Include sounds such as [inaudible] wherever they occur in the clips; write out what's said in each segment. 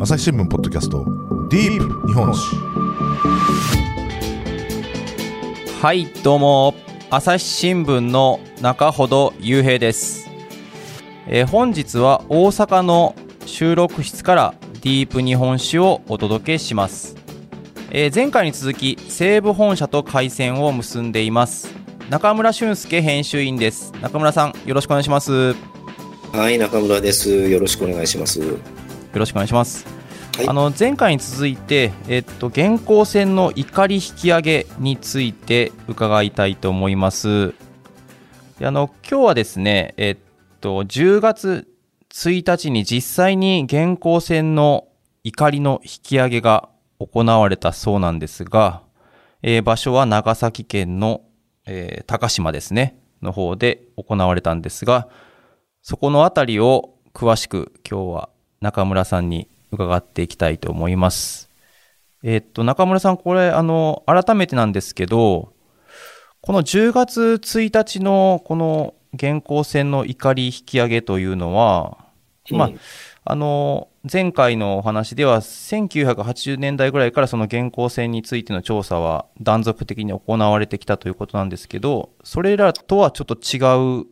朝日新聞ポッドキャストディープ日本史。はいどうも。朝日新聞の中ほど雄平です、えー本日は大阪の収録室からディープ日本史をお届けします、えー前回に続き西武本社と回線を結んでいます。中村俊介編集員です。中村さんよろしくお願いします。はい、中村です。よろしくお願いします。ろしくお願いしますはいあの前回に続いて、えっと、現行線の怒り引き上げについて伺いたいと思います。であの今日はですね、えっと、10月1日に実際に現行線の怒りの引き上げが行われたそうなんですが、えー場所は長崎県の、えー高島ですね、の方で行われたんですが、そこのあたりを詳しく今日は中村さんに伺っていきたいと思います。えーっと、中村さん、これ、あの、改めてなんですけど、この10月1日のこの現行線の怒り引き上げというのは、まあうんあの、前回のお話では、1980年代ぐらいからその現行線についての調査は断続的に行われてきたということなんですけど、それらとはちょっと違う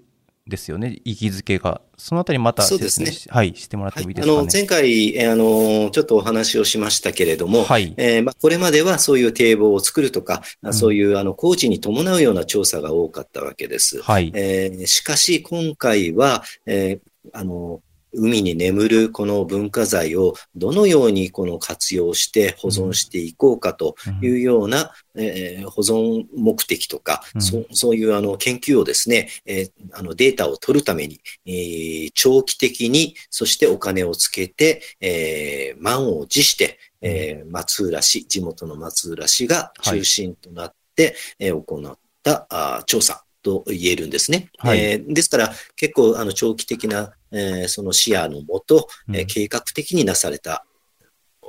ですよね、位置づけが。そのあたりまたそうですね説明しはい、してもらってはいもいいですかね。あの前回、えーあのちょっとお話をしましたけれども、はいえーまあ、これまではそういう堤防を作るとか、あそういうあの工事に伴うような調査が多かったわけです。はい。えーしかし、今回は、えーあの海に眠るこの文化財をどのようにこの活用して保存していこうかというような、えー保存目的とか、うん。そそういうあの研究をですね、えーあのデータを取るために、えー長期的に、そしてお金をつけて、えー満を持して、えー松浦市、地元の松浦市が中心となって、えー行ったあー調査と言えるんですね。はい。えーですから、結構あの長期的な、えーその視野のもと、えーうん計画的になされた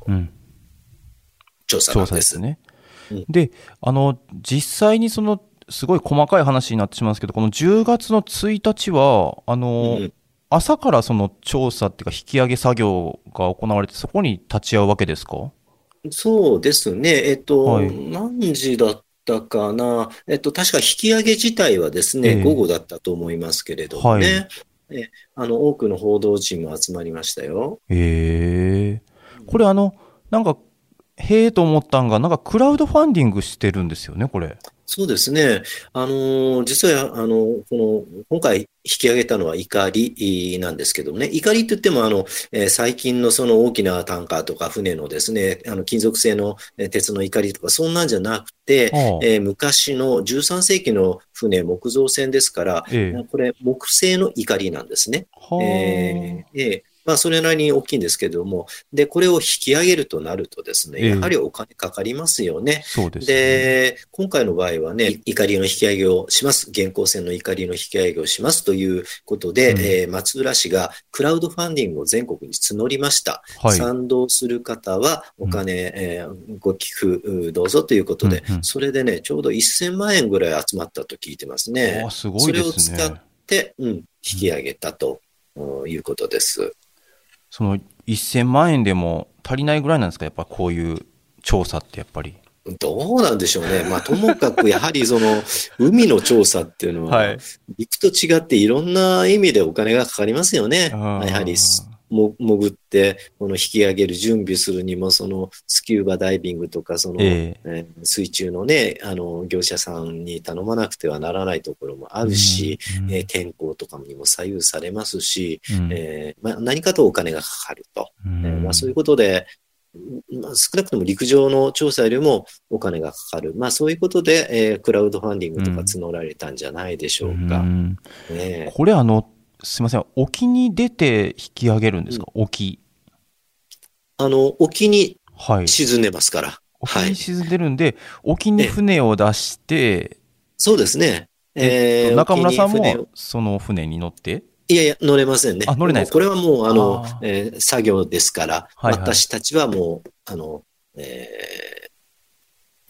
うん調査な調んで。査ですすねうん。で、あの、実際にその、すごい細かい話になってしまうんですけど、この10月の1日は、あの、うん朝からその調査っていうか引き上げ作業が行われて、そこに立ち会うわけですか？そうですね。えっと、はい何時だったかな。えっと、確か引き上げ自体はですね、ええ午後だったと思いますけれどもね。はいえあの、多くの報道陣も集まりましたよ。へえ。これあの、なんか、へえと思ったんが、なんかクラウドファンディングしてるんですよね、これ。そうですね。あの、実は、あの、この、今回引き上げたのは怒りなんですけどもね。怒りって言っても、あの、えー最近のその大きなタンカーとか船のですね、あの、金属製のえー鉄の怒りとか、そんなんじゃなくて、えー昔の13世紀の船、木造船ですから、ええこれ、木製の怒りなんですね。はあえーえーまあ、それなりに大きいんですけれども、で、これを引き上げるとなるとですええね、やはりお金かかりますよね。そうですね。で、今回の場合はね、怒りの引き上げをします。現行線の怒りの引き上げをしますということで、うんえー松浦市がクラウドファンディングを全国に募りました。はい。賛同する方はお金、えーご寄付うどうぞということで、うんうんそれでね、ちょうど1000万円ぐらい集まったと聞いてますねあ。すごそいですれを使っね。て、うん、引き上げたとうんいうことです。その1000万円でも足りないぐらいなんですか、やっぱこういう調査ってやっぱり。どうなんでしょうね。まあ、ともかくやはりその、[laughs] 海の調査っていうのは、はい陸と違っていろんな意味でお金がかかりますよね。やはりすも潜って、この引き上げる準備するにも、そのスキューバダイビングとか、その、ええ。えー水中のね、あの、業者さんに頼まなくてはならないところもあるし、うんえー天候とかにも左右されますし、うん。えーまあ、何かとお金がかかると。うん。えーまあ、そういうことで、まあ、少なくとも陸上の調査よりもお金がかかる。まあそういうことで、えークラウドファンディングとか募られたんじゃないでしょうか。うん。ねこれあの、すみません、沖に出て引き上げるんですか、沖。あの、沖にはい。沈んでますから。沖はいに沈んでるんで、沖に船を出して、そうですね。えー中村さんもその船に乗って、いやいや、乗れませんね。あ乗れないですか？これはもう、あの、あーえー作業ですから、はいはい私たちはもう、あの、えー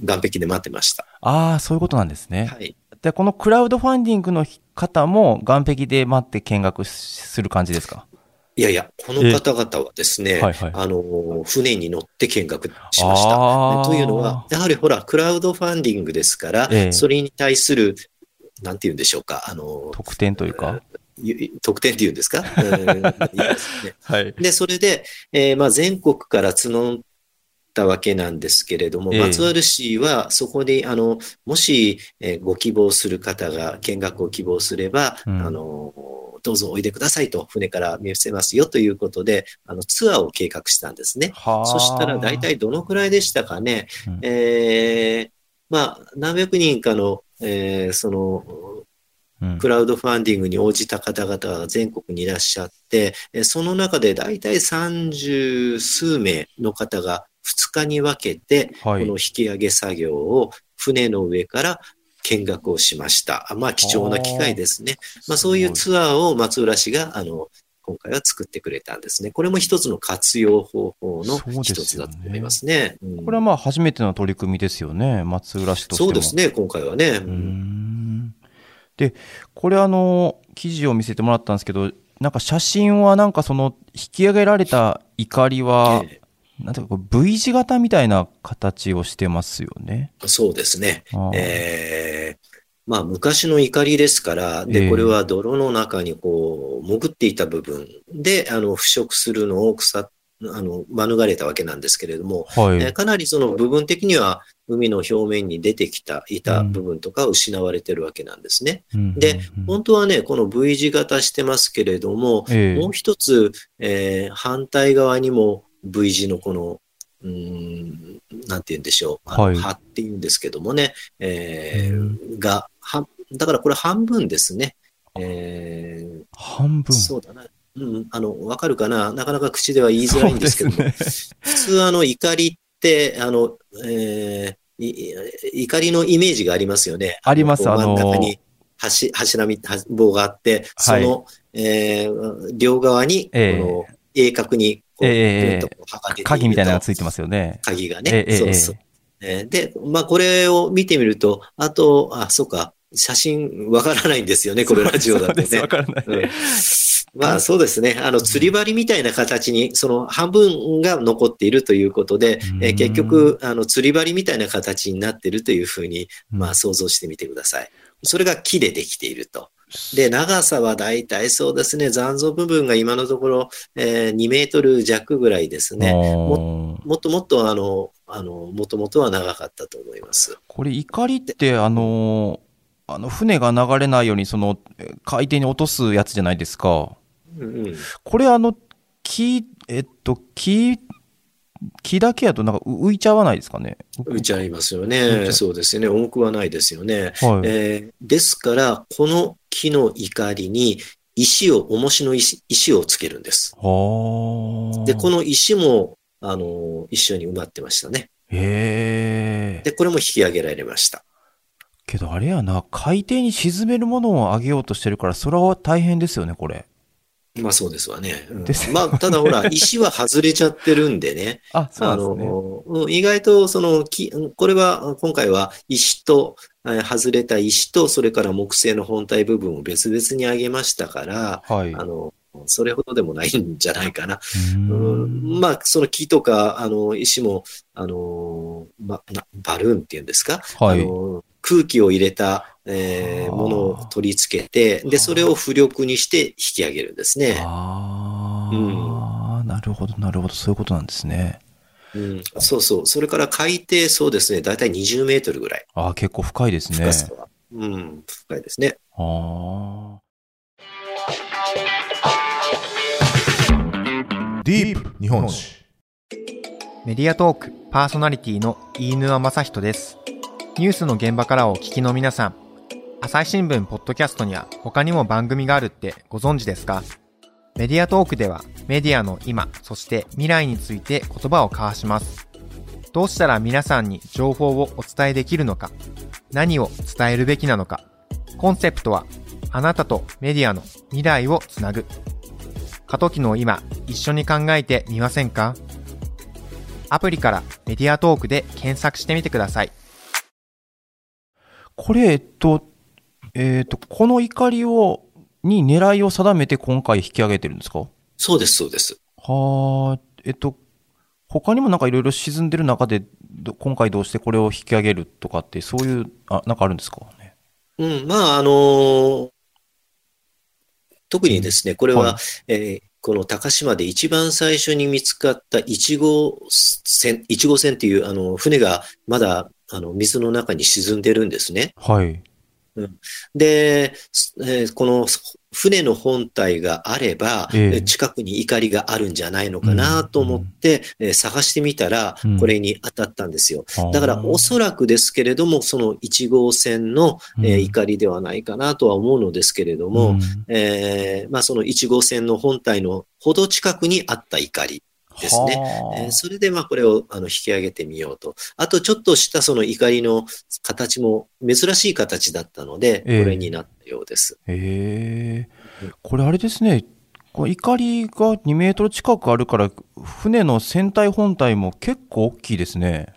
岸壁で待ってました。ああ、そういうことなんですね。はい。で、このクラウドファンディングの方も岸壁で待って見学する感じですか？いやいや、この方々はですね、はいはいあの、船に乗って見学しました。というのは、やはりほら、クラウドファンディングですから、ええそれに対する、なんて言うんでしょうか、あの、特典というか？ゆ特典って言うんですか、うん [laughs] はい。で、それで、えーまあ、全国から募ったわけなんですけれども、ええ松原市はそこで、あの、もし、えーご希望する方が見学を希望すれば、うんあの、どうぞおいでくださいと、船から見せますよということで、あの、ツアーを計画したんですね。はあ。そしたら大体どのくらいでしたかね。うんえーまあ、何百人かの、えーその、うん、クラウドファンディングに応じた方々が全国にいらっしゃって、えその中で大体三十数名の方が2日に分けて、はいこの引き上げ作業を船の上から見学をしました。あまあ貴重な機会ですね。まあそういうツアーを松浦市が、あの、今回は作ってくれたんですね。これも一つの活用方法の一つだと思いますね。うんこれはまあ初めての取り組みですよね。松浦市としても。そうですね、今回はね。うーんで、これあの、記事を見せてもらったんですけど、なんか写真はなんかその、引き上げられた怒りは、えなんていうか V 字型みたいな形をしてますよね。えそうですね。えーまあ昔の怒りですから、ええで、これは泥の中にこう、潜っていた部分で、あの、腐食するのを腐っ、あの、免れたわけなんですけれども、はい。えーかなりその部分的には海の表面に出てきた、いた部分とか失われてるわけなんですね。うんで、うん本当はね、この V 字型してますけれども、ええもう一つ、えー反対側にも V 字のこの、うーん、なんて言うんでしょう。あのはい。葉って言うんですけどもね、えーうんが、は、だからこれ半分ですね。えー半分。そうだな。うん、あの、わかるかな。なかなか口では言いづらいんですけども、ね。[laughs] 普通あの怒りって、あの、えーいい怒りのイメージがありますよね。あります。こう真んあの中に柱、柱み、は棒があって、その、えー両側に、こえ。えの、鋭角に、ええぐっとこう剥がれていると鍵みたいなのがついてますよね。鍵がえね。えそうそう。えーで、まあ、これを見てみると、あと、あ、そうか、写真わからないんですよね、これラジオだと。ねわ。からない。うんまあそうですね。あの、釣り針みたいな形に、その半分が残っているということで、えー結局、あの、釣り針みたいな形になっているというふうに、まあ想像してみてください。それが木でできていると。で、長さはだいたいそうですね、残像部分が今のところ、えー2メートル弱ぐらいですね。ももっともっとあの、あの、もともとは長かったと思います。これ、怒りって、あの、あの、船が流れないように、その、え海底に落とすやつじゃないですか。うんうん。これ、あの、木、えっと、木、木だけやとなんかう浮いちゃわないですかね？浮いちゃいますよね。そうですよね。重くはないですよね。はい。えーですから、この木の怒りに石を、重しの石石をつけるんです。はあ。で、この石も、あの、一緒に埋まってましたね。へえ。で、これも引き上げられました。けどあれやな、海底に沈めるものを上げようとしてるから、それは大変ですよね、これ。まあそうですわね。うんですまあ、ただほら、[laughs] 石は外れちゃってるんでね。あ、そうですね。意外とその木、これは今回は石と、えー外れた石と、それから木製の本体部分を別々に上げましたから、はい。あの、それほどでもないんじゃないかな。うんんまあ、その木とか、あの、石も、あの、ま、なバルーンっていうんですか、はいあの空気を入れた、えーはあものを取り付けて、で、それを浮力にして引き上げるんですね。ああ、なるほど、なるほど、そういうことなんですね。うん、そうそう。それから海底、そうですね、だいたい20メートルぐらい。ああ、結構深いですね。深さは。うん、深いですね。あディープ日本史メディアトークパーソナリティの飯沼正人です。ニュースの現場からお聞きの皆さん、朝日新聞ポッドキャストには他にも番組があるってご存知ですか？メディアトークではメディアの今、そして未来について言葉を交わします。どうしたら皆さんに情報をお伝えできるのか、何を伝えるべきなのか、コンセプトはあなたとメディアの未来をつなぐ。過渡期の今、一緒に考えてみませんか？アプリからメディアトークで検索してみてください。これ、えっと、えっ、と、この怒りを、に狙いを定めて今回引き上げてるんですか？そうです、そうです。はあ、えっと、他にもなんかいろいろ沈んでる中で、ど今回どうしてこれを引き上げるとかって、そういう、あ、なんかあるんですか？ね。うん、まあ、あのー特にですね、これは、はいえーこの高島で一番最初に見つかった1号船、1号船っていう、あの、船がまだ、あの、水の中に沈んでるんですね。はい。で、すえーこの船の本体があれば、ええ。近くに怒りがあるんじゃないのかなと思って、えー探してみたらうん、これに当たったんですよ。だからおそらくですけれども、その1号線の、え怒りではないかなとは思うのですけれども、うん。えーまあその1号線の本体のほど近くにあった怒り。ですねはあえーそれでまあこれをあの引き上げてみようと。あとちょっとしたその怒りの形も珍しい形だったので、こええれになったようです。へえ。これあれですね。この怒りが2メートル近くあるから、船の船体本体も結構大きいですね。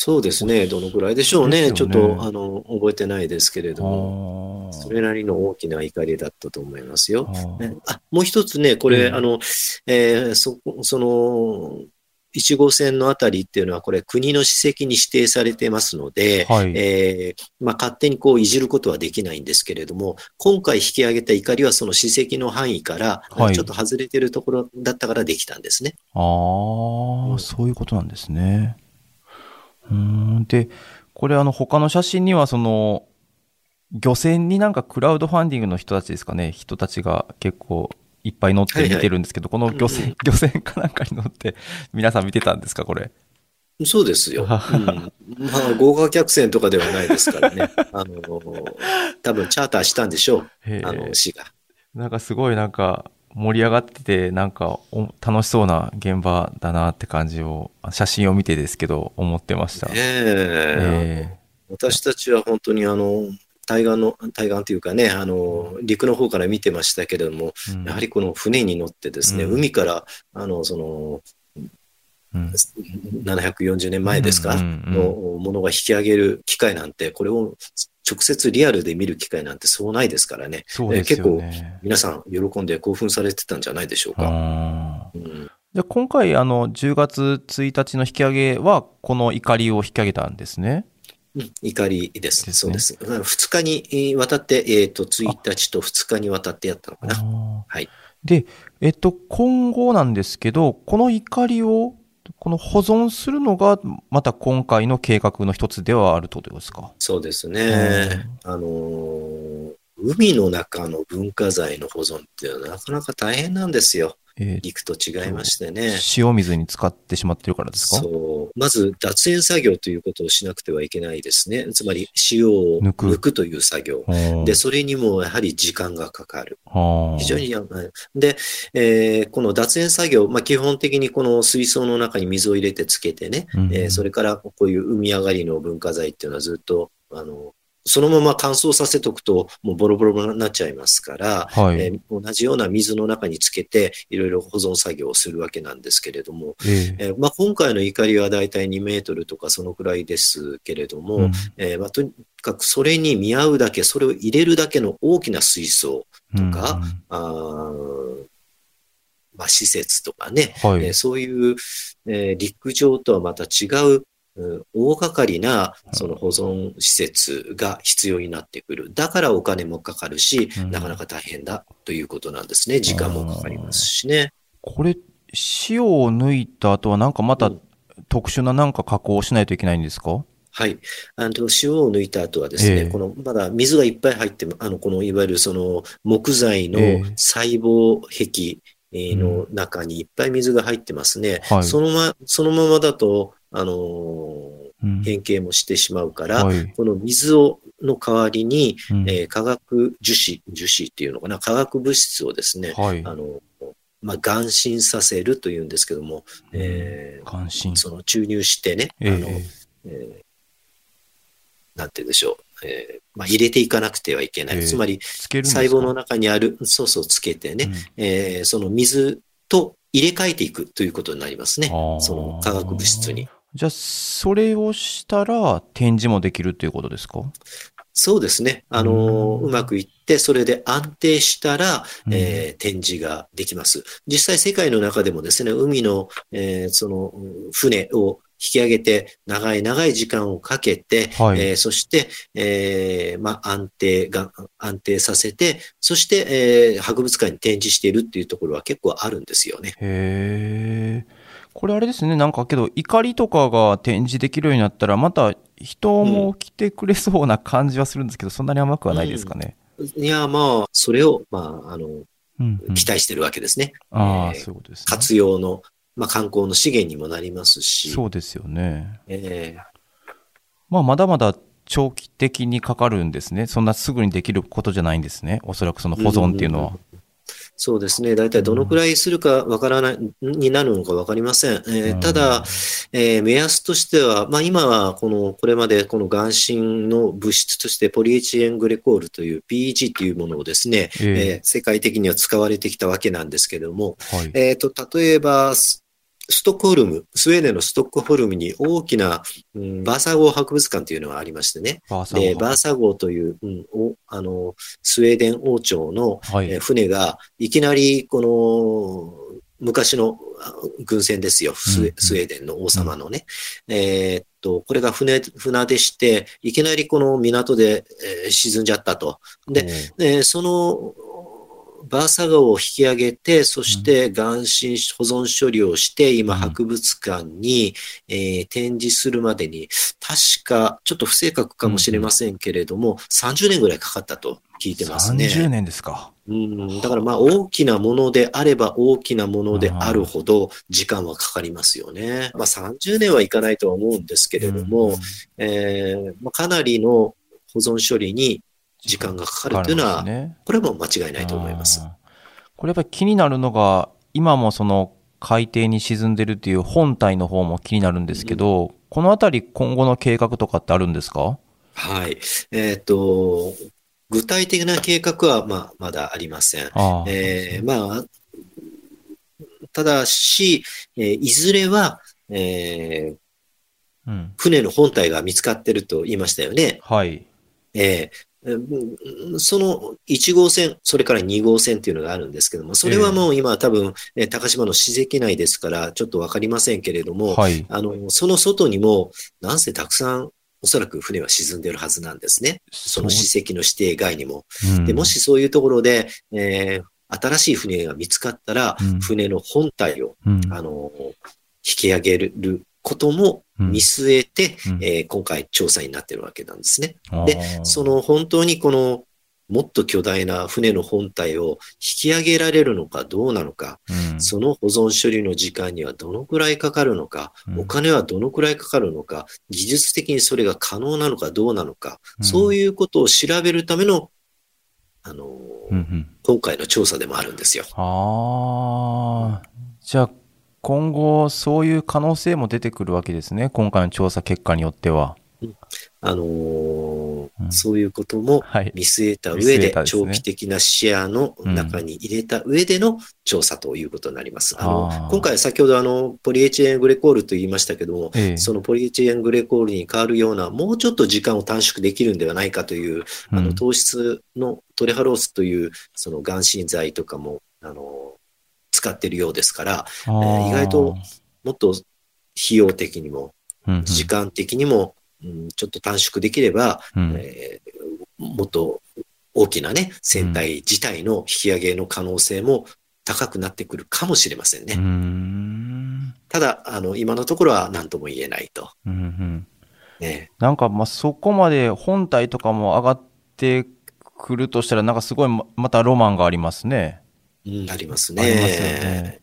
そうですね。どのくらいでしょうね。ねちょっとあの覚えてないですけれども、あそれなりの大きな怒りだったと思いますよ。あねあ、もう一つね、これ、ええあの、えーそ、その、1号線のあたりっていうのは、これ、国の史跡に指定されてますので、はい。えーまあ、勝手にこういじることはできないんですけれども、今回引き上げた怒りはその史跡の範囲から、はいちょっと外れてるところだったからできたんですね。ああ、うんそういうことなんですね。うーん。で、これあの他の写真にはその、漁船になんかクラウドファンディングの人たちですかね、人たちが結構いっぱい乗って見てるんですけど、この漁船、うん漁船かなんかに乗って皆さん見てたんですか、これ？そうですよ。[laughs] うん、まあ、豪華客船とかではないですからね。[laughs] あの、多分チャーターしたんでしょう。あの、市が。なんかすごいなんか盛り上がってて、なんかお楽しそうな現場だなって感じを、写真を見てですけど、思ってました。ねえ。え私たちは本当にあの、対岸の、対岸というかね、あの、陸の方から見てましたけれども、えうん。やはりこの船に乗ってですね、うん。海から、あの、その、うん。740年前ですか、のものが引き上げる機会なんて、これを直接リアルで見る機会なんてそうないですからね。そうですよね。皆さん喜んで興奮されてたんじゃないでしょうか。うんじゃあ今回、あの、10月1日の引き上げは、この怒りを引き上げたんですね。うん怒りです。ですねそうです。2日にえーわたって、えっ、と、1日と2日にわたってやったのかな。はい。で、えっと、今後なんですけど、この怒りを、この保存するのが、また今回の計画の一つではあるということですか？そうですね。あのー海の中の文化財の保存っていうのはなかなか大変なんですよ。えー陸と違いましてね。塩水に使ってしまってるからですか？そう。まず、脱塩作業ということをしなくてはいけないですね。つまり、塩を抜くという作業。うんで、それにもやはり時間がかかる。非常にやばい。で、えーこの脱塩作業、まあ、基本的にこの水槽の中に水を入れてつけてね、うんえーそれからこういう海上がりの文化財っていうのはずっと、あの、そのまま乾燥させておくと、もうボロボロになっちゃいますから、はい。えー同じような水の中につけて、いろいろ保存作業をするわけなんですけれども、ええ。えーまあ、今回の怒りはだいたい2メートルとかそのくらいですけれども、うん。えーまあ、とにかくそれに見合うだけ、それを入れるだけの大きな水槽、とかうんまあ、施設とかね、はい。えーそういう、えー陸上とはまた違う、うん大掛かりなその保存施設が必要になってくる。だからお金もかかるし、うんなかなか大変だということなんですね。時間もかかりますしね。これ、塩を抜いた後はなんかまたうん特殊ななんか加工をしないといけないんですか？はい。あの、塩を抜いた後はですね、ええこの、まだ水がいっぱい入って、あの、この、いわゆるその、木材のええ細胞壁えーの中にいっぱい水が入ってますね。はいそのま、そのままだと、あのーうん変形もしてしまうから、はいこの水を、の代わりに、うんえー化学樹脂、樹脂っていうのかな、化学物質をですね、はい。あの、まあ、眼心させるというんですけども、えー関心。その注入してね、ええあの、えーなんて言うんでしょう、えーまあ、入れていかなくてはいけない。ええつまり、細胞の中にある、そうそうつけてね、うんえーその水と入れ替えていくということになりますね。その化学物質に。じゃあ、それをしたら展示もできるっていうことですか？そうですね。あの、うまくいって、それで安定したら、えー展示ができます。実際世界の中でもですね、海の、えーその、うん船を引き上げて、長い長い時間をかけて、はいえーそして、えーまあ、安定が、安定させて、そして、えー博物館に展示しているっていうところは結構あるんですよね。へえ。これあれですね、なんかけど、怒りとかが展示できるようになったら、また人も来てくれそうな感じはするんですけど、そんなに甘くはないですかね。いや、まあ、それを、まあ、あの、うんうん期待してるわけですね。ああ、えーそういうことですね。活用の、まあ、観光の資源にもなりますし、そうですよね。えーまあ、まだまだ長期的にかかるんですね。そんなすぐにできることじゃないんですね。おそらくその保存っていうのは。そうですね。大体どのくらいするかわからない、になるのかわかりません。えーうんただ、えー目安としては、まあ今はこの、これまでこの眼芯の物質としてポリエチレングレコールという PEG というものをですね、えええー世界的には使われてきたわけなんですけれども、はい。えっ、と、例えば、スストックホルム、スウェーデンのストックホルムに大きな、うんバーサー号博物館というのがありましてね。バーサで、ーバーサー号という、うん、おあの、スウェーデン王朝の、はい。えー船がいきなりこの昔のあ軍船ですよ、スウうんェーデンの王様のね。えーっと、これが船、船でして、いきなりこの港で、えー沈んじゃったと。で、えーそのバーサ号を引き上げて、そして眼心保存処理をして、今うん博物館に、えー展示するまでに、確か、ちょっと不正確かもしれませんけれども、30年ぐらいかかったと聞いてますね。30年ですか。うん、だからまあ大きなものであれば大きなものであるほど時間はかかりますよね。まあ30年はいかないとは思うんですけれども、うんえーまあ、かなりの保存処理に時間がかかるというのは、ねこれはもう間違いないと思います。これやっぱり気になるのが、今もその海底に沈んでるっていう本体の方も気になるんですけど、このあたり今後の計画とかってあるんですか？はい。えっ、と、具体的な計画はまあまだありません。ああえーまあ、ただし、えーいずれは、えーうん。船の本体が見つかってると言いましたよね。はい。えーうんその1号線、それから2号線っていうのがあるんですけども、それはもう今多分、えー高島の史跡内ですから、ちょっとわかりませんけれども、はい。あの、その外にも、なんせたくさん、おそらく船は沈んでるはずなんですね。その史跡の指定外にも。うんで、もしそういうところで、えー新しい船が見つかったら、うん船の本体を、うんあの、引き上げることも見据えて、うん。えー今回調査になってるわけなんですね。で、その本当にこの、もっと巨大な船の本体を引き上げられるのかどうなのか、うん。その保存処理の時間にはどのくらいかかるのか、うん。お金はどのくらいかかるのか、技術的にそれが可能なのかどうなのか、うん。そういうことを調べるための、あのーうんうん。今回の調査でもあるんですよ。ああ、じゃあ今後そういう可能性も出てくるわけですね。今回の調査結果によっては。あのーうんそういうこともはい。見据えた上で、長期的な視野の中に入れた上での調査ということになります。あのあー今回先ほどあの、ポリエチレングレコールと言いましたけども、ええそのポリエチレングレコールに変わるような、もうちょっと時間を短縮できるんではないかという、あの、うん糖質のトレハロースという、その眼心剤とかも、あの、使っているようですから、あー意外ともっと費用的にも、時間的にも、うん、ちょっと短縮できれば、うんえーもっと大きなね、船体自体の引き上げの可能性も高くなってくるかもしれませんね。うーんただ、あの、今のところは何とも言えないと。うんうんね。なんかまあそこまで本体とかも上がってくるとしたらなんかすごいままたロマンがありますね。うん、ありますありますよねね。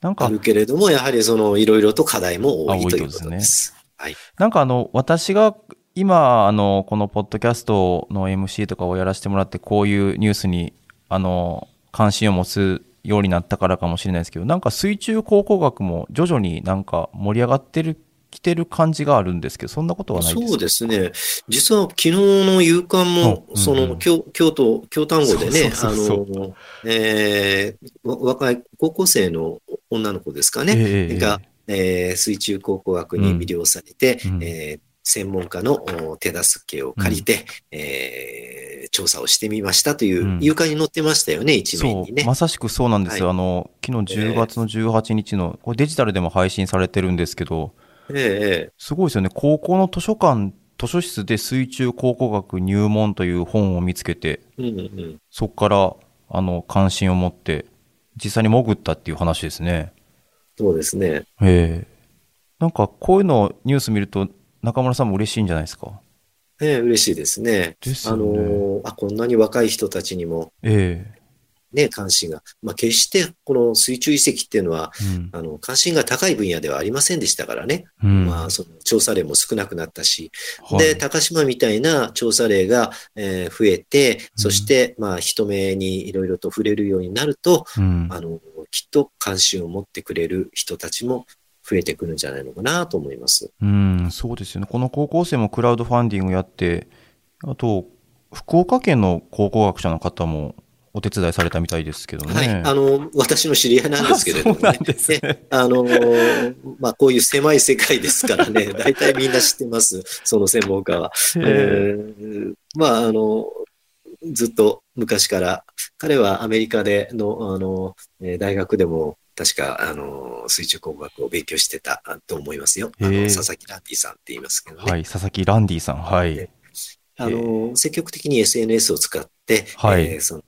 なんあかるけれども、やはりその、いろいろと課題も多いいということですです。はい。なんかあの、私が今、あの、このポッドキャストの MC とかをやらせてもらって、こういうニュースに、あの、関心を持つようになったからかもしれないですけど、なんか水中考古学も徐々になんか盛り上がってる、来てる感じがあるんですけど、そんなことはないですか？そうですね。実は昨日の夕刊も、うんその、うん。京京都、京丹後でね、あの、えーわ若い高校生の女の子ですかね、ええが、えー水中考古学に魅了されて、うん。えー専門家のお手助けを借りて、えー調査をしてみましたという、うん。勇敢に載ってましたよね、一面にね。まさしくそうなんですよ、はあの昨日10月の18日の、これデジタルでも配信されてるんですけど、ええすごいですよね、高校の図書館、図書室で水中考古学入門という本を見つけて、ええうんうん。そこからあの関心を持って、実際に潜ったっていう話ですね。そうですね。ええなんかこういうのをニュース見ると、中村さんも嬉しいんじゃないですか？ええ嬉しいですね。あですよね。のあ、こんなに若い人たちにもえね、関心が。まあ、決してこの水中遺跡っていうのは、えうんあの、関心が高い分野ではありませんでしたからね。うんまあ、その調査例も少なくなったし、はいで、高島みたいな調査例が、えー増えて、そして、まあ、人目にいろいろと触れるようになると、うんあの、きっと関心を持ってくれる人たちも増えてくるんじゃないのかなと思います。うん、そうですよね。この高校生もクラウドファンディングやって、あと、福岡県の考古学者の方もお手伝いされたみたいですけどね。はい。あの、私の知り合いなんですけれどもねあそうなん。ですねね [laughs] あのーまあ、こういう狭い世界ですからね、[laughs] 大体みんな知ってます、その専門家は。へええーまあ、あの、ずっと昔から、彼はアメリカでの、あの、えー大学でも、確か、あの、水中考古学を勉強してたと思いますよ。あの佐々木ランディさんって言いますけどね。はい、佐々木ランディさん。はい。あの、積極的に SNS を使って、はいえーその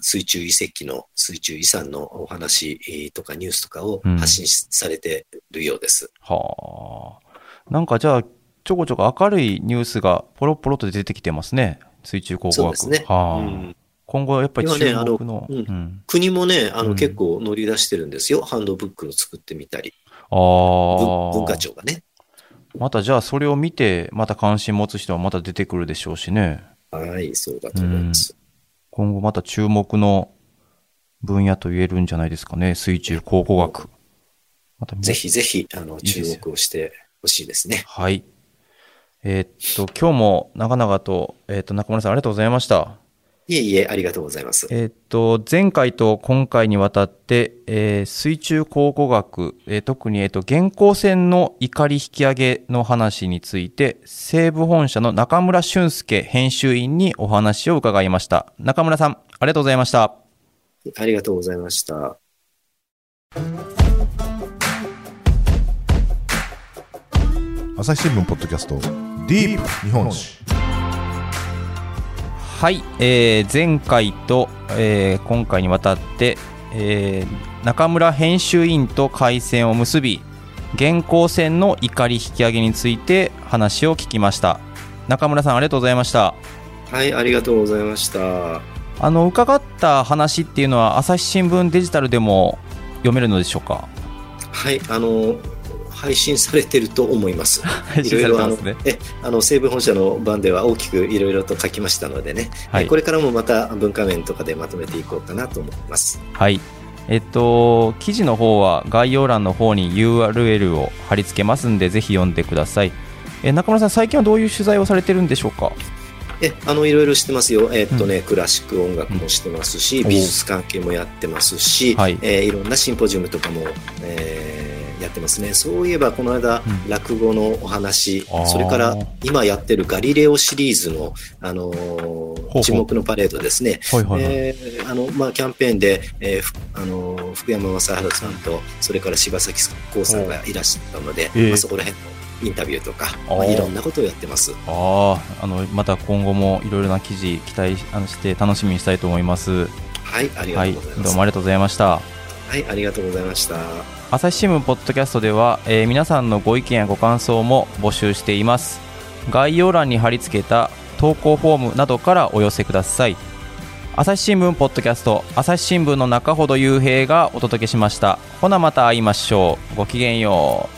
水中遺跡の、水中遺産のお話えーとかニュースとかをうん発信しされてるようです。はあ。なんかじゃあ、ちょこちょこ明るいニュースがポロポロと出てきてますね。水中考古学。そうですね。はあうん今後やっぱり注今ねあの目の。うんうん国もね、あの、うん結構乗り出してるんですよ。ハンドブックを作ってみたり。ああ。文文化庁がね。またじゃあそれを見て、また関心持つ人はまた出てくるでしょうしね。はい、そうだと思います。今後また注目の分野と言えるんじゃないですかね。水中考古学。またぜ。ひぜひ、あの、注目をしてほしいですね。はい。えーっと、今日も長々と、えーっと、中村さんありがとうございました。いえいえ、ありがとうございます。えーっと、前回と今回にわたって、えー水中考古学、えー特に、えーっと、現行船の怒り引き上げの話について、西部本社の中村俊介編集員にお話を伺いました。中村さん、ありがとうございました。ありがとうございました。朝日新聞ポッドキャストディープ日本史はい、えー前回と、えー今回にわたって、えー中村編集員と回線を結び現行線の怒り引き上げについて話を聞きました。中村さんありがとうございました。はい、ありがとうございました。あの伺った話っていうのは朝日新聞デジタルでも読めるのでしょうか？はい、あの、配信されてると思います。[laughs] 配いろいろあのね、え、あの、西武本社の版では大きくいろいろと書きましたのでね、はい。えこれからもまた文化面とかでまとめていこうかなと思います。はい。えっと記事の方は概要欄の方に URL を貼り付けますんでぜひ読んでください。え中村さん最近はどういう取材をされてるんでしょうか？え、あの、いろいろしてますよ。えっとね、クラシック音楽もしてますし、うん。美術関係もやってますし、はい。えーいろんなシンポジウムとかも、えーやってますね。そういえば、この間、うん落語のお話それから今やってるガリレオシリーズの、あのー沈黙のパレードですね。キャンペーンで、えーふあのー福山雅治さんと、それから柴咲コウさんがいらっしゃったので、ええまあ、そこら辺のインタビューとか、まあ、いろんなことをやってます。あああのまた今後もいろいろな記事期待して楽しみにしたいと思いますはい、ありがはいとうございます。どうもありがとうございましたはい、ありがとうございました。朝日新聞ポッドキャストでは、えー皆さんのご意見やご感想も募集しています。概要欄に貼り付けた投稿フォームなどからお寄せください。朝日新聞ポッドキャスト朝日新聞の中ほど雄平がお届けしました。ほなまた会いましょう。ごきげんよう。